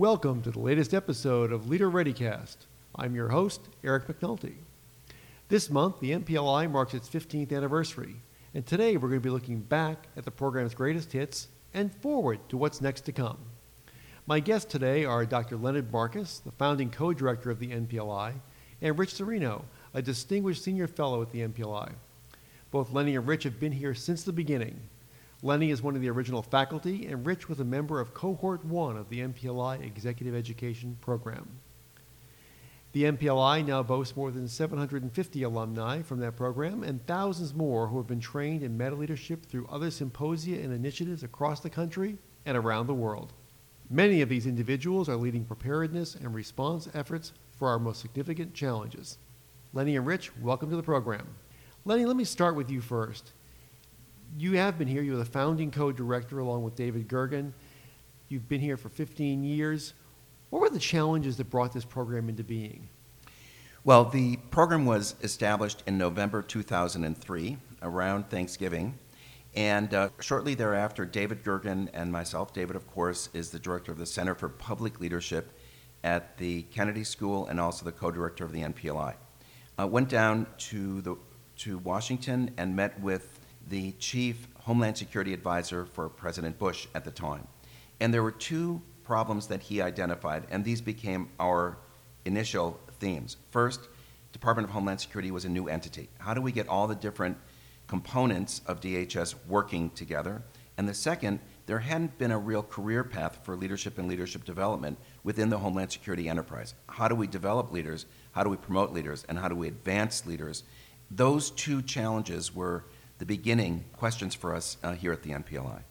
Welcome to the latest episode of Leader ReadyCast. I'm your host, Eric McNulty. This month, the NPLI marks its 15th anniversary, and today we're going to be looking back at the program's greatest hits and forward to what's next to come. My guests today are Dr. Leonard Marcus, the founding co director of the NPLI, and Rich Serino, a distinguished senior fellow at the NPLI. Both Lenny and Rich have been here since the beginning, Lenny is one of the original faculty, and Rich was a member of Cohort 1 of the NPLI Executive Education Program. The NPLI now boasts more than 750 alumni from that program and thousands more who have been trained in meta leadership through other symposia and initiatives across the country and around the world. Many of these individuals are leading preparedness and response efforts for our most significant challenges. Lenny and Rich, welcome to the program. Lenny, let me start with you first you have been here. You're the founding co-director along with David Gergen. You've been here for 15 years. What were the challenges that brought this program into being? Well, the program was established in November 2003, around Thanksgiving. And uh, shortly thereafter, David Gergen and myself, David, of course, is the director of the Center for Public Leadership at the Kennedy School and also the co director of the NPLI. Uh, went down to, the, to Washington and met with the chief Homeland Security advisor for President Bush at the time. And there were two problems that he identified, and these became our initial themes. First, Department of Homeland Security was a new entity. How do we get all the different components of DHS working together? And the second, there hadn't been a real career path for leadership and leadership development within the Homeland Security enterprise. How do we develop leaders? How do we promote leaders? And how do we advance leaders? Those two challenges were the beginning questions for us uh, here at the NPLI.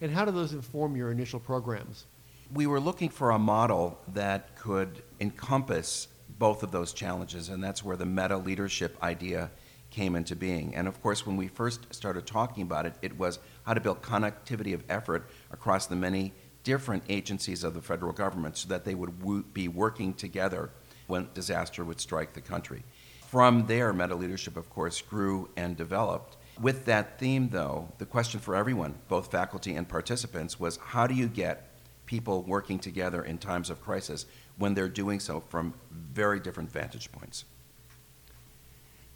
And how do those inform your initial programs? We were looking for a model that could encompass both of those challenges, and that's where the meta leadership idea came into being. And of course, when we first started talking about it, it was how to build connectivity of effort across the many different agencies of the federal government so that they would w- be working together when disaster would strike the country. From there, meta leadership, of course, grew and developed. With that theme, though, the question for everyone, both faculty and participants, was how do you get people working together in times of crisis when they're doing so from very different vantage points?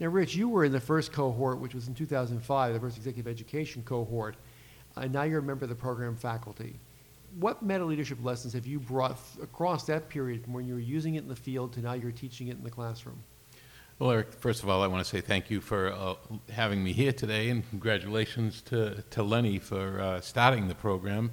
Now, Rich, you were in the first cohort, which was in 2005, the first executive education cohort, and now you're a member of the program faculty. What meta leadership lessons have you brought across that period from when you were using it in the field to now you're teaching it in the classroom? Well, Eric, first of all, I want to say thank you for uh, having me here today, and congratulations to, to Lenny for uh, starting the program.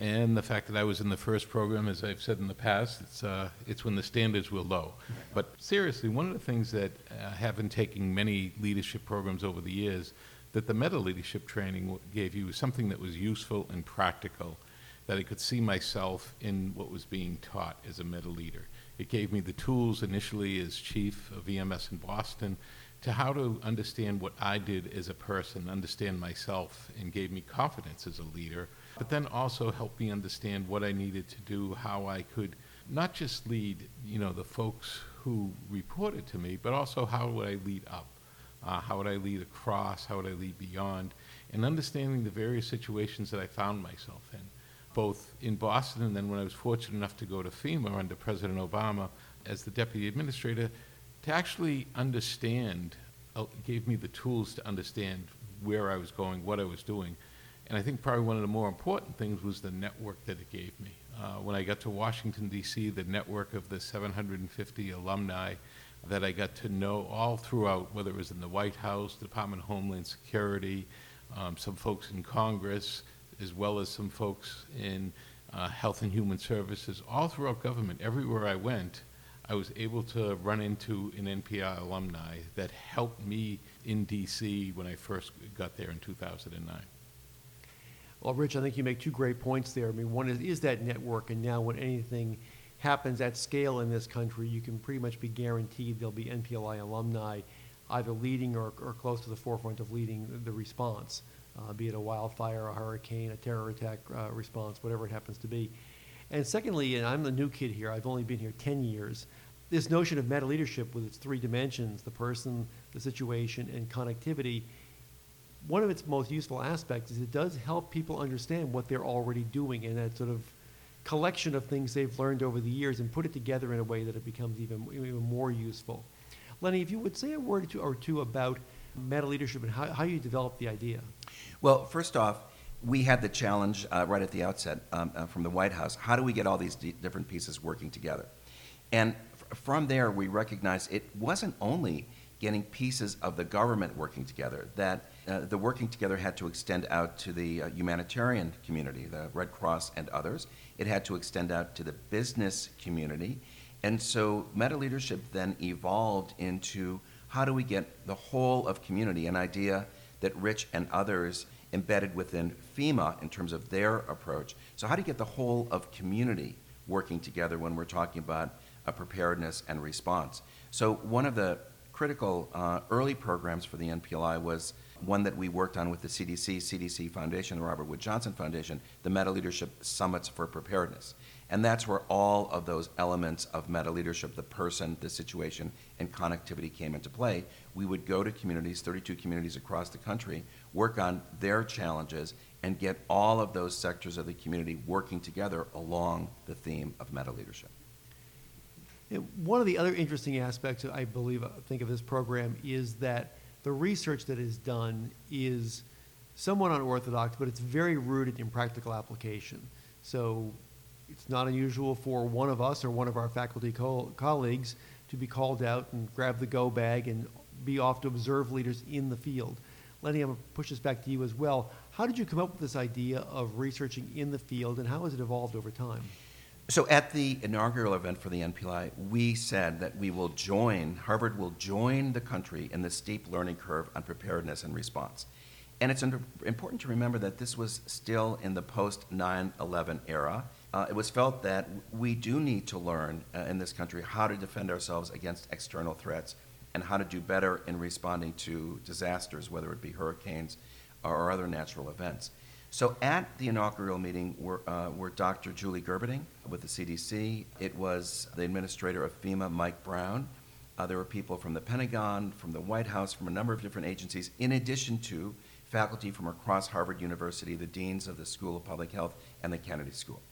And the fact that I was in the first program, as I've said in the past, it's, uh, it's when the standards were low. But seriously, one of the things that uh, have been taking many leadership programs over the years that the meta leadership training gave you was something that was useful and practical, that I could see myself in what was being taught as a meta leader. It gave me the tools initially as chief of EMS in Boston to how to understand what I did as a person, understand myself, and gave me confidence as a leader, but then also helped me understand what I needed to do, how I could not just lead, you know, the folks who reported to me, but also how would I lead up? Uh, how would I lead across? How would I lead beyond? And understanding the various situations that I found myself in both in Boston and then when I was fortunate enough to go to FEMA under President Obama as the deputy administrator, to actually understand, uh, gave me the tools to understand where I was going, what I was doing. And I think probably one of the more important things was the network that it gave me. Uh, when I got to Washington, D.C., the network of the 750 alumni that I got to know all throughout, whether it was in the White House, Department of Homeland Security, um, some folks in Congress, as well as some folks in uh, health and human services, all throughout government, everywhere I went, I was able to run into an NPI alumni that helped me in DC when I first got there in 2009. Well, Rich, I think you make two great points there. I mean, one is, is that network, and now when anything happens at scale in this country, you can pretty much be guaranteed there'll be NPLI alumni either leading or, or close to the forefront of leading the, the response, uh, be it a wildfire, a hurricane, a terror attack uh, response, whatever it happens to be. And secondly, and I'm the new kid here, I've only been here 10 years, this notion of meta leadership with its three dimensions the person, the situation, and connectivity one of its most useful aspects is it does help people understand what they're already doing and that sort of collection of things they've learned over the years and put it together in a way that it becomes even, even more useful. Lenny, if you would say a word or two, or two about meta leadership and how, how you developed the idea. Well, first off, we had the challenge uh, right at the outset um, uh, from the White House. How do we get all these d- different pieces working together? And f- from there, we recognized it wasn't only getting pieces of the government working together, that uh, the working together had to extend out to the uh, humanitarian community, the Red Cross and others. It had to extend out to the business community. And so meta leadership then evolved into how do we get the whole of community, an idea that Rich and others embedded within FEMA in terms of their approach. So, how do you get the whole of community working together when we're talking about a preparedness and response? So, one of the critical uh, early programs for the NPLI was one that we worked on with the CDC, CDC Foundation, the Robert Wood Johnson Foundation, the Meta Leadership Summits for Preparedness. And that's where all of those elements of meta leadership, the person, the situation, and connectivity came into play. We would go to communities, 32 communities across the country, work on their challenges, and get all of those sectors of the community working together along the theme of meta leadership. One of the other interesting aspects, I believe, I think of this program is that the research that is done is somewhat unorthodox, but it's very rooted in practical application. So it's not unusual for one of us or one of our faculty co- colleagues to be called out and grab the go bag and be off to observe leaders in the field. Lenny, I'm going to push this back to you as well. How did you come up with this idea of researching in the field, and how has it evolved over time? So at the inaugural event for the NPLI, we said that we will join, Harvard will join the country in the steep learning curve on preparedness and response. And it's important to remember that this was still in the post 9 11 era. Uh, it was felt that we do need to learn uh, in this country how to defend ourselves against external threats and how to do better in responding to disasters, whether it be hurricanes or other natural events. So at the inaugural meeting were, uh, were Dr. Julie Gerberding with the CDC. It was the administrator of FEMA, Mike Brown. Uh, there were people from the Pentagon, from the White House, from a number of different agencies, in addition to faculty from across Harvard University, the deans of the School of Public Health, and the Kennedy School.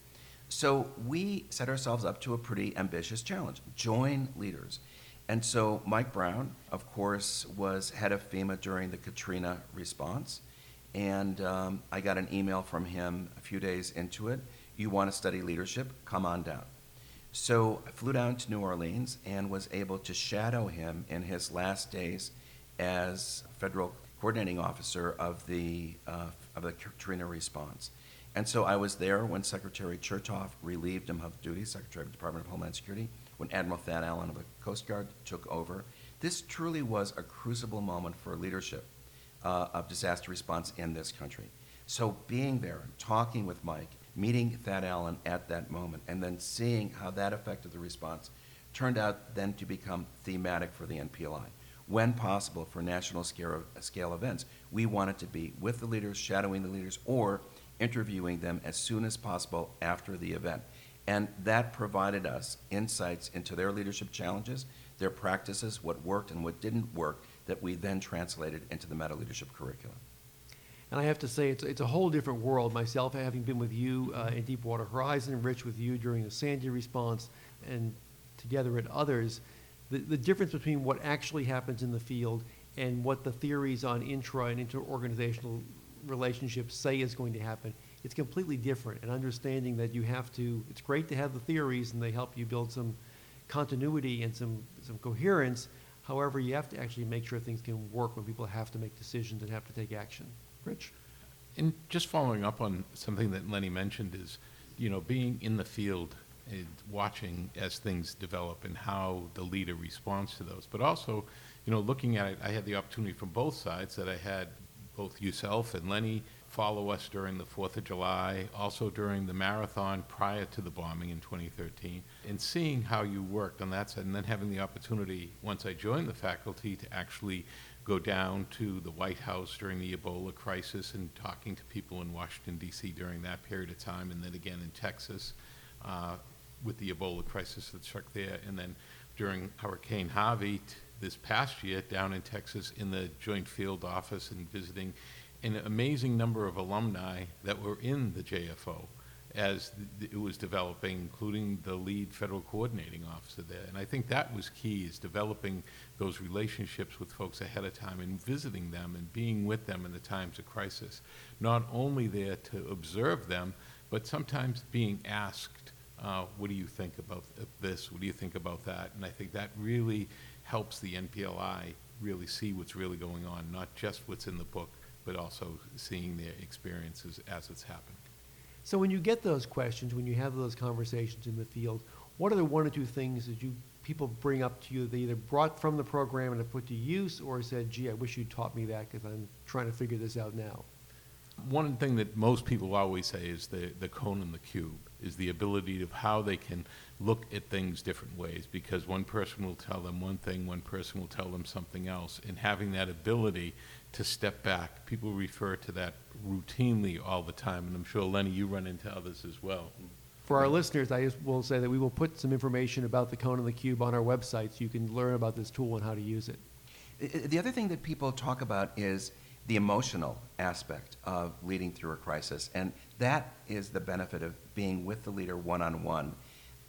So we set ourselves up to a pretty ambitious challenge join leaders. And so Mike Brown, of course, was head of FEMA during the Katrina response. And um, I got an email from him a few days into it. You want to study leadership? Come on down. So I flew down to New Orleans and was able to shadow him in his last days as federal coordinating officer of the, uh, of the Katrina response. And so I was there when Secretary Chertoff relieved him of duty, Secretary of the Department of Homeland Security, when Admiral Thad Allen of the Coast Guard took over. This truly was a crucible moment for leadership uh, of disaster response in this country. So being there, talking with Mike, meeting Thad Allen at that moment, and then seeing how that affected the response turned out then to become thematic for the NPLI. When possible for national scale, scale events, we wanted to be with the leaders, shadowing the leaders, or interviewing them as soon as possible after the event. And that provided us insights into their leadership challenges, their practices, what worked and what didn't work, that we then translated into the meta leadership curriculum. And I have to say, it's, it's a whole different world. Myself, having been with you uh, in Deepwater Horizon, Rich with you during the Sandy response, and together at others, the, the difference between what actually happens in the field and what the theories on intra and interorganizational relationships say is going to happen, it's completely different. And understanding that you have to, it's great to have the theories and they help you build some continuity and some, some coherence, However, you have to actually make sure things can work when people have to make decisions and have to take action. Rich? And just following up on something that Lenny mentioned is, you know, being in the field and watching as things develop and how the leader responds to those. But also, you know, looking at it, I had the opportunity from both sides that I had both yourself and Lenny follow us during the Fourth of July, also during the marathon prior to the bombing in 2013, and seeing how you worked on that side, and then having the opportunity, once I joined the faculty, to actually go down to the White House during the Ebola crisis and talking to people in Washington, D.C. during that period of time, and then again in Texas uh, with the Ebola crisis that struck there, and then during Hurricane Harvey t- this past year down in Texas in the Joint Field Office and visiting an amazing number of alumni that were in the JFO as th- it was developing, including the lead federal coordinating officer there. And I think that was key, is developing those relationships with folks ahead of time and visiting them and being with them in the times of crisis. Not only there to observe them, but sometimes being asked, uh, what do you think about th- this? What do you think about that? And I think that really helps the NPLI really see what's really going on, not just what's in the book, but also seeing their experiences as it's happening. So when you get those questions, when you have those conversations in the field, what are the one or two things that you people bring up to you that they either brought from the program and have put to use, or said, "Gee, I wish you taught me that because I'm trying to figure this out now." One thing that most people always say is the, the cone and the cube, is the ability of how they can look at things different ways, because one person will tell them one thing, one person will tell them something else, and having that ability to step back. People refer to that routinely all the time, and I'm sure, Lenny, you run into others as well. For our listeners, I just will say that we will put some information about the cone and the cube on our website, so you can learn about this tool and how to use it. I- I- The other thing that people talk about is the emotional aspect of leading through a crisis. And that is the benefit of being with the leader one on one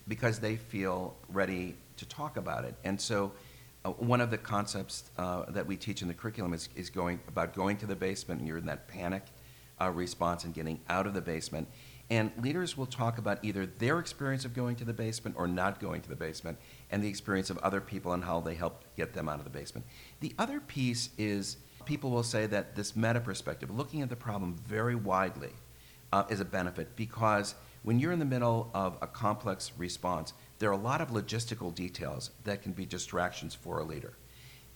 because they feel ready to talk about it. And so, one of the concepts uh, that we teach in the curriculum is, is going about going to the basement and you're in that panic uh, response and getting out of the basement. And leaders will talk about either their experience of going to the basement or not going to the basement and the experience of other people and how they helped get them out of the basement. The other piece is people will say that this meta perspective, looking at the problem very widely, uh, is a benefit because when you're in the middle of a complex response, there are a lot of logistical details that can be distractions for a leader.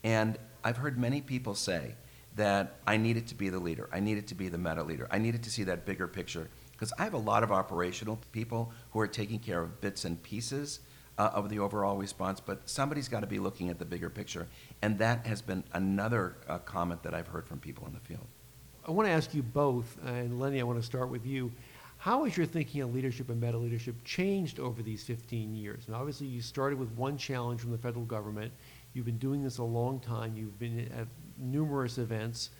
And I've heard many people say that I needed to be the leader, I needed to be the meta leader, I needed to see that bigger picture. Because I have a lot of operational people who are taking care of bits and pieces uh, of the overall response, but somebody's got to be looking at the bigger picture. And that has been another uh, comment that I've heard from people in the field. I want to ask you both, and Lenny, I want to start with you. How has your thinking on leadership and meta leadership changed over these 15 years? And obviously, you started with one challenge from the federal government. You've been doing this a long time. You've been at numerous events.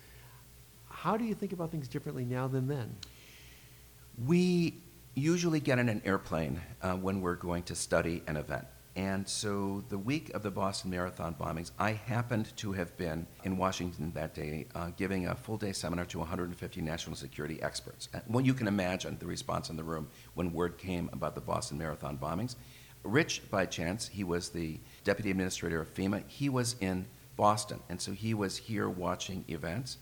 How do you think about things differently now than then? We usually get in an airplane uh, when we're going to study an event. And so the week of the Boston Marathon bombings, I happened to have been in Washington that day uh, giving a full day seminar to 150 national security experts. Uh, Well, you can imagine the response in the room when word came about the Boston Marathon bombings. Rich, by chance, he was the deputy administrator of FEMA. He was in Boston, and so he was here watching events.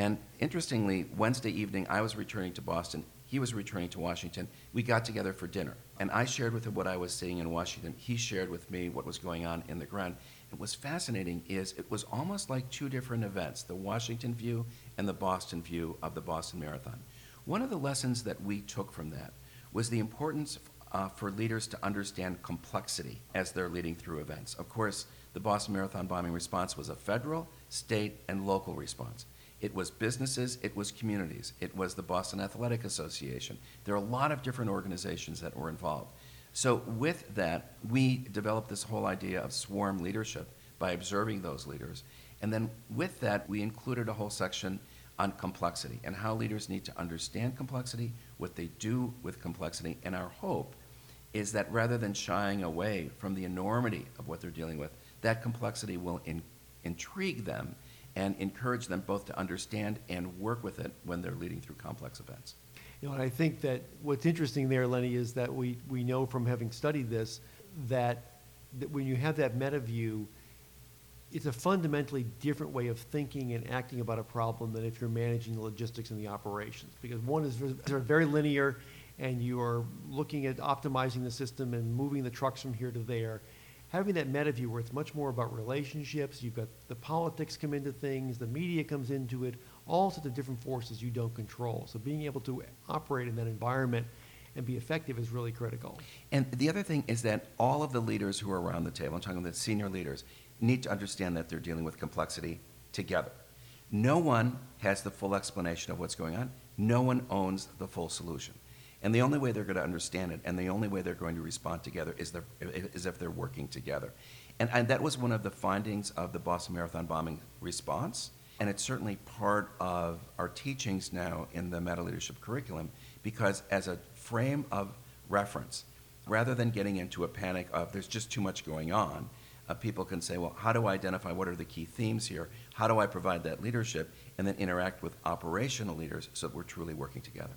And interestingly, Wednesday evening, I was returning to Boston. He was returning to Washington. We got together for dinner. And I shared with him what I was seeing in Washington. He shared with me what was going on in the ground. And what's fascinating is it was almost like two different events the Washington view and the Boston view of the Boston Marathon. One of the lessons that we took from that was the importance uh, for leaders to understand complexity as they're leading through events. Of course, the Boston Marathon bombing response was a federal, state, and local response. It was businesses, it was communities, it was the Boston Athletic Association. There are a lot of different organizations that were involved. So, with that, we developed this whole idea of swarm leadership by observing those leaders. And then, with that, we included a whole section on complexity and how leaders need to understand complexity, what they do with complexity. And our hope is that rather than shying away from the enormity of what they're dealing with, that complexity will in, intrigue them and encourage them both to understand and work with it when they're leading through complex events. You know, and I think that what's interesting there, Lenny, is that we, we know from having studied this that, that when you have that meta view, it's a fundamentally different way of thinking and acting about a problem than if you're managing the logistics and the operations. Because one is very- linear, and you are looking at optimizing the system and moving the trucks from here to there. Having that meta view where it's much more about relationships, you've got the politics come into things, the media comes into it, all sorts of different forces you don't control. So being able to operate in that environment and be effective is really critical. And the other thing is that all of the leaders who are around the table, I'm talking about the senior leaders, need to understand that they're dealing with complexity together. No one has the full explanation of what's going on. No one owns the full solution. And the only way they're going to understand it and the only way they're going to respond together is, is if they're working together. And, and that was one of the findings of the Boston Marathon bombing response. And it's certainly part of our teachings now in the meta leadership curriculum because, as a frame of reference, rather than getting into a panic of there's just too much going on, uh, people can say, well, how do I identify what are the key themes here? How do I provide that leadership? And then interact with operational leaders so that we're truly working together.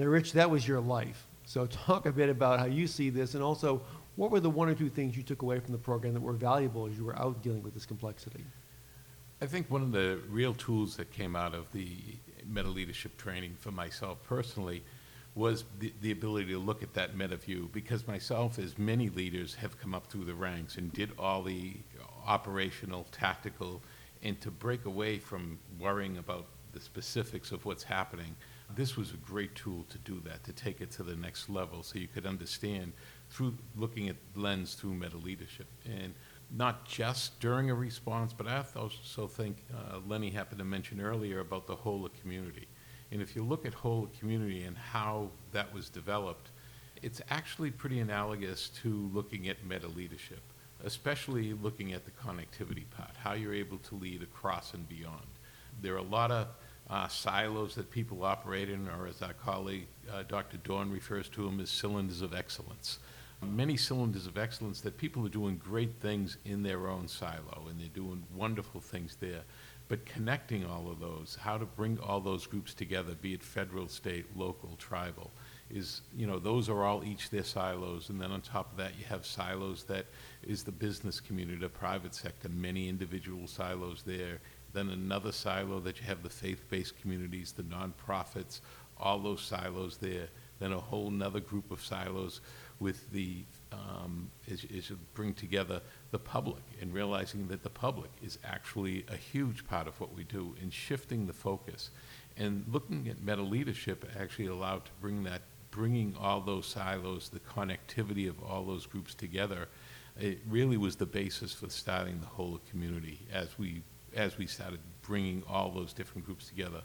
Now, Rich, that was your life. So talk a bit about how you see this and also what were the one or two things you took away from the program that were valuable as you were out dealing with this complexity? I think one of the real tools that came out of the meta leadership training for myself personally was the, the ability to look at that meta view because myself, as many leaders, have come up through the ranks and did all the operational, tactical, and to break away from worrying about the specifics of what's happening. This was a great tool to do that, to take it to the next level so you could understand through looking at lens through meta leadership. And not just during a response, but I also think uh, Lenny happened to mention earlier about the whole of community. And if you look at whole community and how that was developed, it's actually pretty analogous to looking at meta leadership, especially looking at the connectivity part, how you're able to lead across and beyond. There are a lot of uh, silos that people operate in, or as our colleague uh, Dr. Dawn refers to them as cylinders of excellence many cylinders of excellence that people are doing great things in their own silo and they're doing wonderful things there. But connecting all of those, how to bring all those groups together, be it federal, state, local, tribal, is, you know, those are all each their silos. And then on top of that, you have silos that is the business community, the private sector, many individual silos there. Then another silo that you have the faith-based communities, the nonprofits, all those silos there. Then a whole nother group of silos with the, um, is, is bring together the public and realizing that the public is actually a huge part of what we do in shifting the focus. And looking at meta leadership actually allowed to bring that, bringing all those silos, the connectivity of all those groups together, it really was the basis for starting the whole community as we, as we started bringing all those different groups together.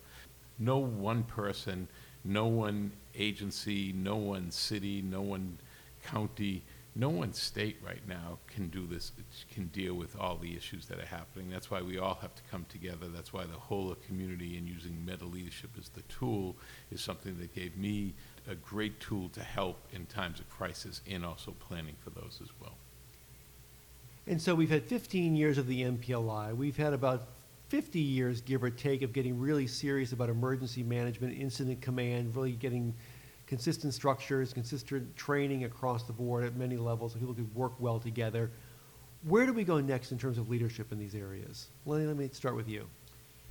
No one person, no one agency, no one city, no one county, no one state right now can do this, can deal with all the issues that are happening. That's why we all have to come together. That's why the whole of community and using meta leadership as the tool is something that gave me a great tool to help in times of crisis and also planning for those as well. And so we've had 15 years of the NPLI. We've had about 50 years, give or take, of getting really serious about emergency management, incident command, really getting consistent structures, consistent training across the board at many levels, so people could work well together. Where do we go next in terms of leadership in these areas? Lenny, let me start with you.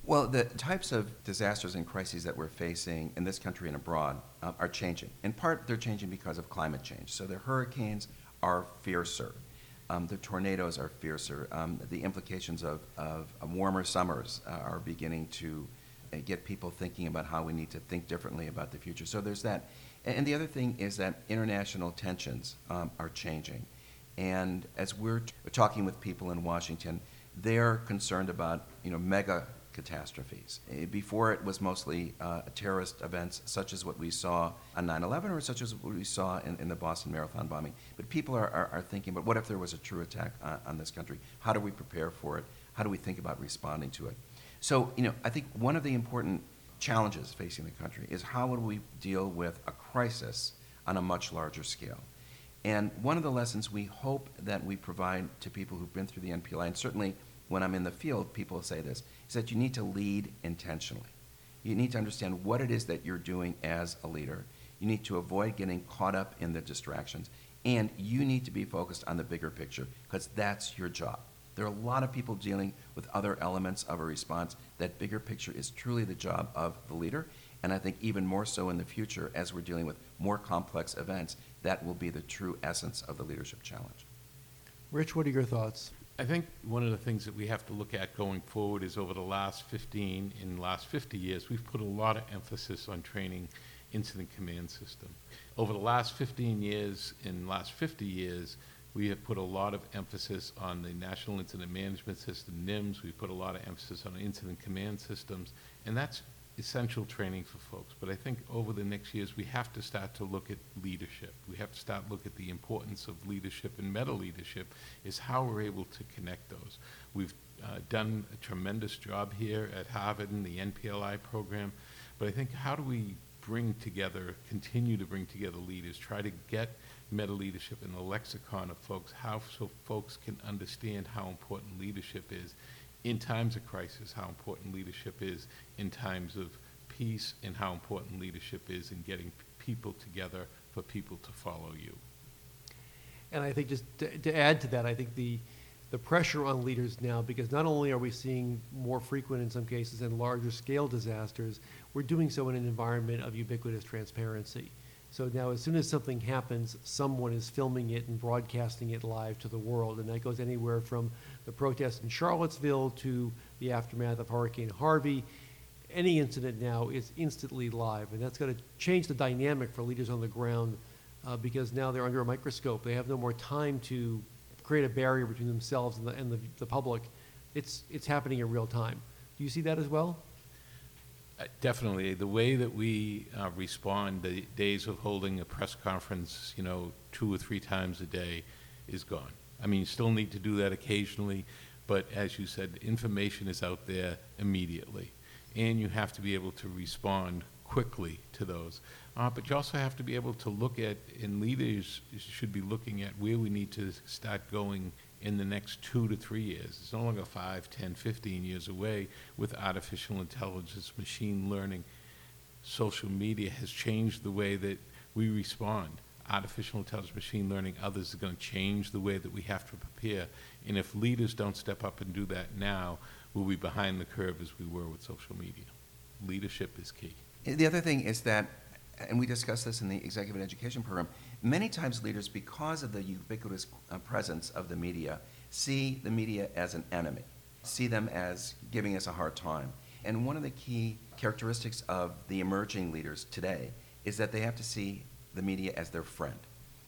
Well, the types of disasters and crises that we're facing in this country and abroad uh, are changing. In part, they're changing because of climate change. So the hurricanes are fiercer. Um, the tornadoes are fiercer. Um, the implications of, of, warmer summers uh, are beginning to uh, get people thinking about how we need to think differently about the future. So there's that. And the other thing is that international tensions um, are changing. And as we're t- talking with people in Washington, they're concerned about you know mega catastrophes. Eh, before it was mostly uh, terrorist events such as what we saw on 9/11 or such as what we saw in, in the Boston Marathon bombing. But people are, are, are thinking but what if there was a true attack on, on this country? How do we prepare for it? How do we think about responding to it? So you know I think one of the important challenges facing the country is how would we deal with a crisis on a much larger scale. And one of the lessons we hope that we provide to people who've been through the NPLI, and certainly when I'm in the field, people say this, is that you need to lead intentionally. You need to understand what it is that you're doing as a leader. You need to avoid getting caught up in the distractions. And you need to be focused on the bigger picture because that's your job. There are a lot of people dealing with other elements of a response. That bigger picture is truly the job of the leader. And I think even more so in the future, as we're dealing with more complex events, that will be the true essence of the leadership challenge. Rich, what are your thoughts? I think one of the things that we have to look at going forward is over the last 15, in the last 50 years, we've put a lot of emphasis on training incident command system. Over the last 15 years, in the last 50 years, we have put a lot of emphasis on the National Incident Management System, NIMS. We've put a lot of emphasis on incident command systems, and that's essential training for folks. But I think over the next years, we have to start to look at leadership. We have to start look at the importance of leadership and meta leadership is how we're able to connect those. We've uh, done a tremendous job here at Harvard in the NPLI program, but I think how do we bring together, continue to bring together leaders, try to get meta leadership in the lexicon of folks, how so folks can understand how important leadership is in times of crisis, how important leadership is in times of peace, and how important leadership is in getting people together for people to follow you. And I think just to, to add to that, I think the, the pressure on leaders now, because not only are we seeing more frequent in some cases and larger scale disasters, we're doing so in an environment of ubiquitous transparency. So now, as soon as something happens, someone is filming it and broadcasting it live to the world. And that goes anywhere from the protest in Charlottesville to the aftermath of Hurricane Harvey. Any incident now is instantly live. And that's going to change the dynamic for leaders on the ground uh, because now they're under a microscope. They have no more time to create a barrier between themselves and the, and the, the public. It's, it's happening in real time. Do you see that as well? Definitely. The way that we uh, respond, the days of holding a press conference, you know, two or three times a day is gone. I mean, you still need to do that occasionally, but as you said, information is out there immediately. And you have to be able to respond quickly to those. Uh, But you also have to be able to look at, and leaders should be looking at where we need to start going in the next two to three years. It's no longer five, 10, 15 years away with artificial intelligence, machine learning. Social media has changed the way that we respond. Artificial intelligence, machine learning, others are going to change the way that we have to prepare. And if leaders don't step up and do that now, we'll be behind the curve as we were with social media. Leadership is key. The other thing is that, and we discussed this in the executive education program, many times leaders, because of the ubiquitous uh, presence of the media, see the media as an enemy, see them as giving us a hard time. And one of the key characteristics of the emerging leaders today is that they have to see the media as their friend.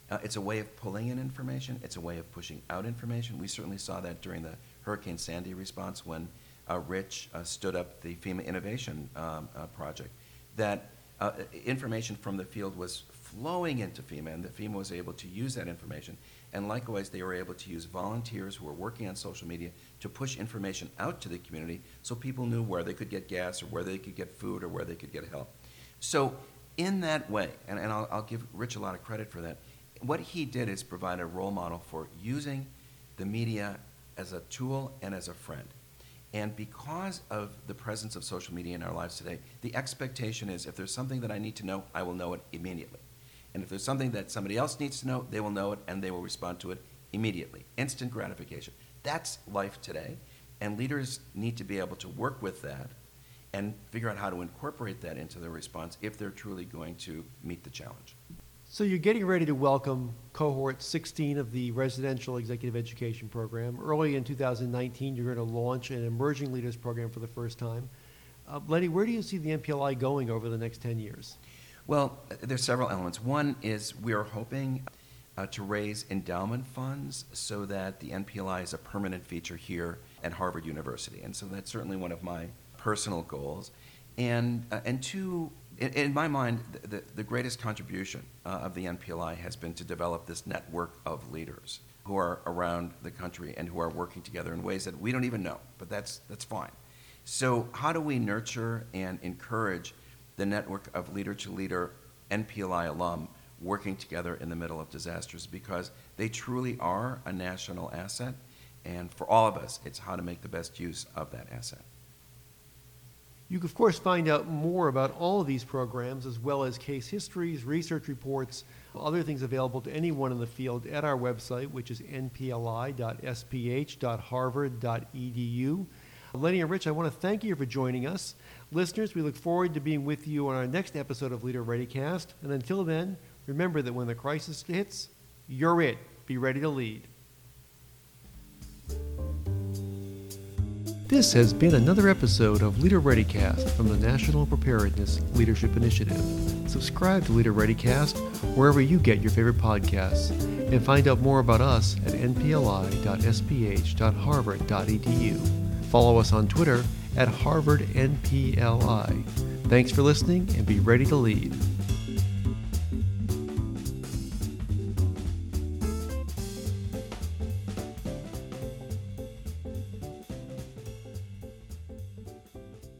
Uh, it's a way of pulling in information, it's a way of pushing out information. We certainly saw that during the Hurricane Sandy response when uh, Rich uh, stood up the FEMA Innovation um, uh, Project. That uh, information from the field was flowing into FEMA, and that FEMA was able to use that information. And likewise, they were able to use volunteers who were working on social media to push information out to the community so people knew where they could get gas or where they could get food or where they could get help. So, in that way, and, and I'll, I'll give Rich a lot of credit for that, what he did is provide a role model for using the media as a tool and as a friend. And because of the presence of social media in our lives today, the expectation is if there's something that I need to know, I will know it immediately. And if there's something that somebody else needs to know, they will know it and they will respond to it immediately. Instant gratification. That's life today. And leaders need to be able to work with that and figure out how to incorporate that into their response if they're truly going to meet the challenge. So you're getting ready to welcome cohort 16 of the residential executive education program. Early in 2019, you're going to launch an emerging leaders program for the first time. Uh, Lenny, where do you see the NPLI going over the next 10 years? Well, there's several elements. One is we are hoping uh, to raise endowment funds so that the NPLI is a permanent feature here at Harvard University. And so that's certainly one of my personal goals. And, uh, and two, in, in my mind, the, the, greatest contribution uh, of the NPLI has been to develop this network of leaders who are around the country and who are working together in ways that we don't even know, but that's, that's fine. So, how do we nurture and encourage the network of leader to leader NPLI alum working together in the middle of disasters? Because they truly are a national asset, and for all of us, it's how to make the best use of that asset. You can, of course, find out more about all of these programs, as well as case histories, research reports, other things available to anyone in the field at our website, which is npli.sph.harvard.edu. Lenny and Rich, I want to thank you for joining us. Listeners, we look forward to being with you on our next episode of Leader ReadyCast. And until then, remember that when the crisis hits, you're it. Be ready to lead. This has been another episode of Leader ReadyCast from the National Preparedness Leadership Initiative. Subscribe to Leader ReadyCast wherever you get your favorite podcasts and find out more about us at npli.sph.harvard.edu. Follow us on Twitter at HarvardNPLI. Thanks for listening and be ready to lead.